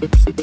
sip, sip.